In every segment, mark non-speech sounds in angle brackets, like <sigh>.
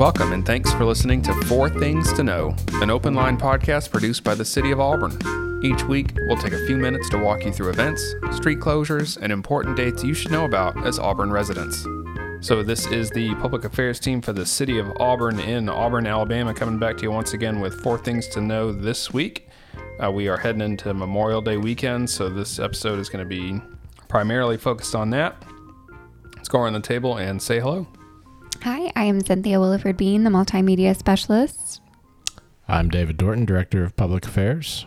Welcome and thanks for listening to Four Things to Know, an open line podcast produced by the City of Auburn. Each week, we'll take a few minutes to walk you through events, street closures, and important dates you should know about as Auburn residents. So, this is the public affairs team for the City of Auburn in Auburn, Alabama, coming back to you once again with four things to know this week. Uh, we are heading into Memorial Day weekend, so this episode is going to be primarily focused on that. Let's go around the table and say hello. Hi, I am Cynthia Williford Bean, the multimedia specialist. I'm David Dorton, Director of Public Affairs.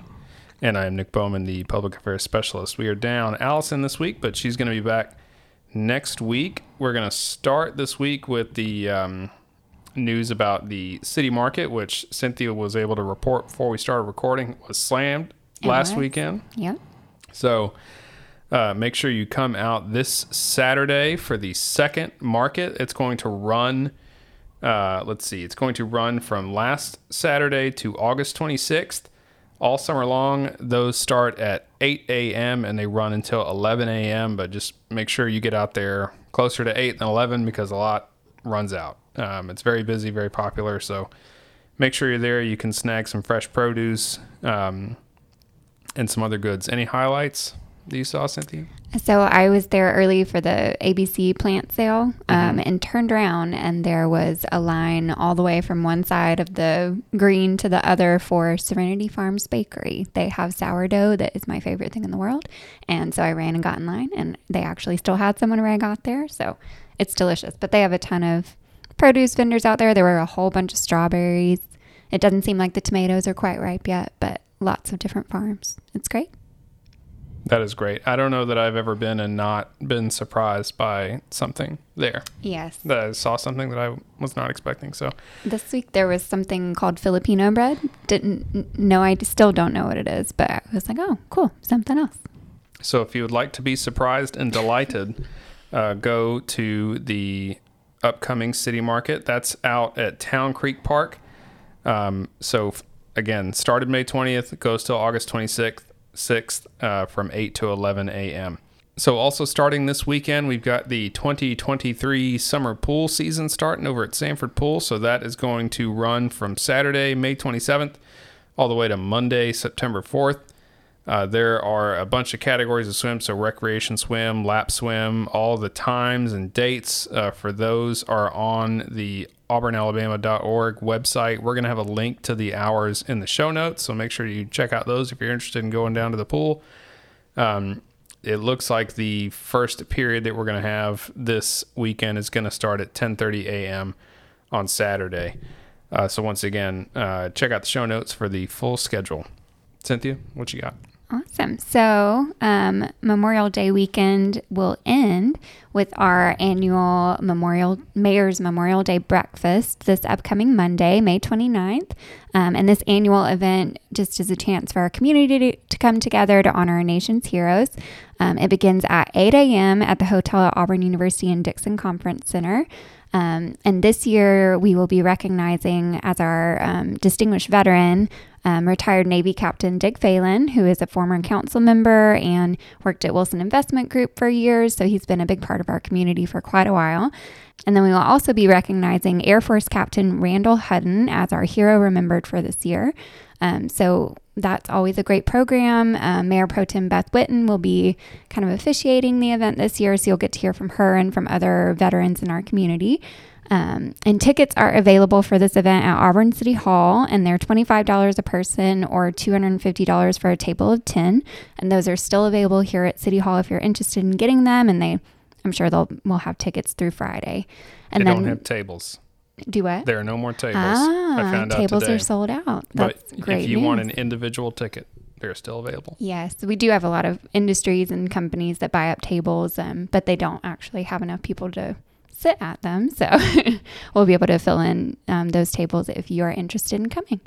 And I am Nick Bowman, the public affairs specialist. We are down Allison this week, but she's going to be back next week. We're going to start this week with the um, news about the city market, which Cynthia was able to report before we started recording, was slammed It last was. weekend. Yep. So uh, make sure you come out this Saturday for the second market. It's going to run, uh, let's see, it's going to run from last Saturday to August 26th. All summer long, those start at 8 a.m. and they run until 11 a.m. But just make sure you get out there closer to 8 than 11 because a lot runs out. Um, it's very busy, very popular. So make sure you're there. You can snag some fresh produce um, and some other goods. Any highlights that you saw, Cynthia? So I was there early for the ABC plant sale um, and turned around, and there was a line all the way from one side of the green to the other for Serenity Farms Bakery. They have sourdough that is my favorite thing in the world. And so I ran and got in line, and they actually still had some when I got there. So it's delicious. But they have a ton of produce vendors out there. There were a whole bunch of strawberries. It doesn't seem like the tomatoes are quite ripe yet, but lots of different farms. It's great. That is great. I don't know that I've ever been and not been surprised by something there. Yes. That I saw something that I was not expecting. So This week there was something called Filipino bread. Didn't know. I still don't know what it is, but I was like, oh, cool, something else. So if you would like to be surprised and delighted, uh, go to the upcoming city market. That's out at Town Creek Park. Um, so f- again, started May 20th, goes till August 26th, 6th uh, from 8 to 11 a.m. So also starting this weekend, we've got the 2023 summer pool season starting over at Samford Pool. So that is going to run from Saturday, May 27th, all the way to Monday, September 4th. Uh, there are a bunch of categories of swim, so recreation swim, lap swim, all the times and dates uh, for those are on the auburnalabama.org website. We're going to have a link to the hours in the show notes, so make sure you check out those if you're interested in going down to the pool. Um, it looks like the first period that we're going to have this weekend is going to start at 10:30 a.m. on Saturday. Uh, so once again, uh, check out the show notes for the full schedule. Cynthia, what you got? Awesome. So, um, Memorial Day weekend will end with our annual Memorial Mayor's Memorial Day breakfast this upcoming Monday, May 29th. Um, and this annual event just is a chance for our community to, to come together to honor our nation's heroes. Um, it begins at 8 a.m. at the hotel at Auburn University and Dixon Conference Center. Um, and this year, we will be recognizing as our um, distinguished veteran, um, retired Navy Captain Dick Phelan, who is a former council member and worked at Wilson Investment Group for years. So he's been a big part of our community for quite a while. And then we will also be recognizing Air Force Captain Randall Hutton as our hero remembered for this year. Um, so that's always a great program. Uh, Mayor Pro Tem Beth Witten will be kind of officiating the event this year, so you'll get to hear from her and from other veterans in our community. Um, and tickets are available for this event at Auburn City Hall, and they're $25 a person or $250 for a table of 10. And those are still available here at City Hall if you're interested in getting them. And they, I'm sure they'll we'll have tickets through Friday. And they then don't have tables. Do what? There are no more tables. ah, I found out tables are sold out. but great. if you want an individual ticket, they're still available. Yes, we do have a lot of industries and companies that buy up tables, um, but they don't actually have enough people to sit at them. So <laughs> we'll be able to fill in um, those tables if you are interested in coming.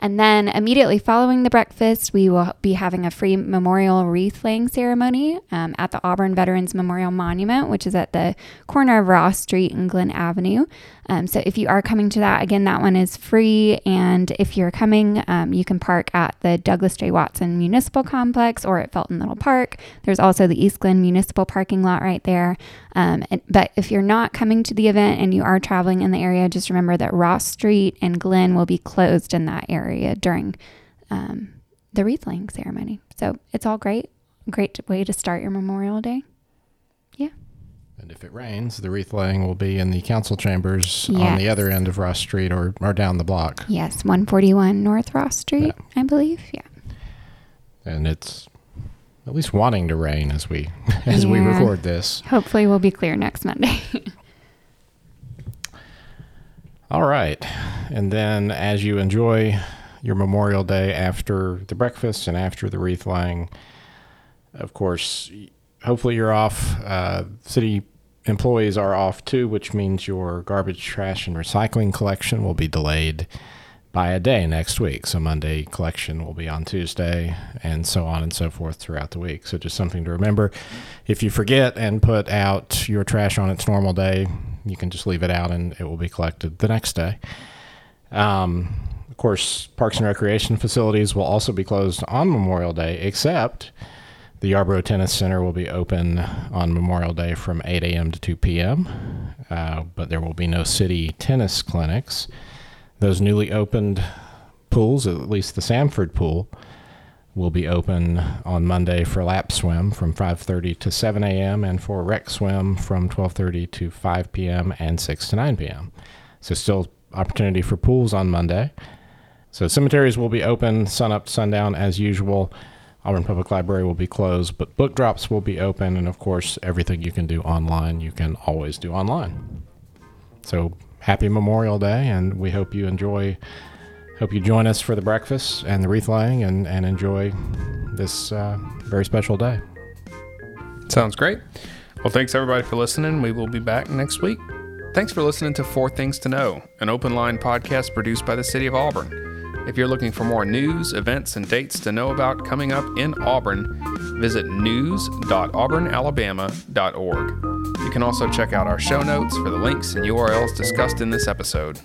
And then immediately following the breakfast, we will be having a free memorial wreath laying ceremony um, at the Auburn Veterans Memorial Monument, which is at the corner of Ross Street and Glen Avenue. Um, so if you are coming to that, again, that one is free. And if you're coming, um, you can park at the Douglas J. Watson Municipal Complex or at Felton Little Park. There's also the East Glen Municipal parking lot right there. Um, and, but if you're not coming to the event and you are traveling in the area, just remember that Ross Street and Glen will be closed in that area during um, the wreath laying ceremony. So it's all great. Great way to start your Memorial Day. Yeah. And if it rains, the wreath laying will be in the council chambers on the other end of Ross Street or, or down the block. Yes, 141 North Ross Street, I believe. Yeah. And it's at least wanting to rain as we <laughs> as we record this. Hopefully, we'll be clear next Monday. <laughs> All right. And then as you enjoy your Memorial Day after the breakfast and after the wreath laying, of course, hopefully you're off. Uh, city employees are off too, which means your garbage, trash, and recycling collection will be delayed by a day next week. So Monday collection will be on Tuesday, and so on and so forth throughout the week. So just something to remember. If you forget and put out your trash on its normal day, you can just leave it out and it will be collected the next day. Um, course, parks and recreation facilities will also be closed on Memorial Day, except the Yarborough Tennis Center will be open on Memorial Day from 8 a.m. to 2 p.m., uh, but there will be no city tennis clinics. Those newly opened pools, at least the Samford pool, will be open on Monday for lap swim from 5:30 to 7 a.m. and for rec swim from 12:30 to 5 p.m. and 6 to 9 p.m. So still opportunity for pools on Monday. So cemeteries will be open sun up sundown as usual. Auburn Public Library will be closed, but book drops will be open, and of course, everything you can do online, you can always do online. So happy Memorial Day, and we hope you enjoy. Hope you join us for the breakfast and the wreath laying, and and enjoy this uh, very special day. Sounds great. Well, thanks everybody for listening. We will be back next week. Thanks for listening to Four Things to Know, an open line podcast produced by the City of Auburn. If you're looking for more news, events, and dates to know about coming up in Auburn, visit news.auburnalabama.org. You can also check out our show notes for the links and URLs discussed in this episode.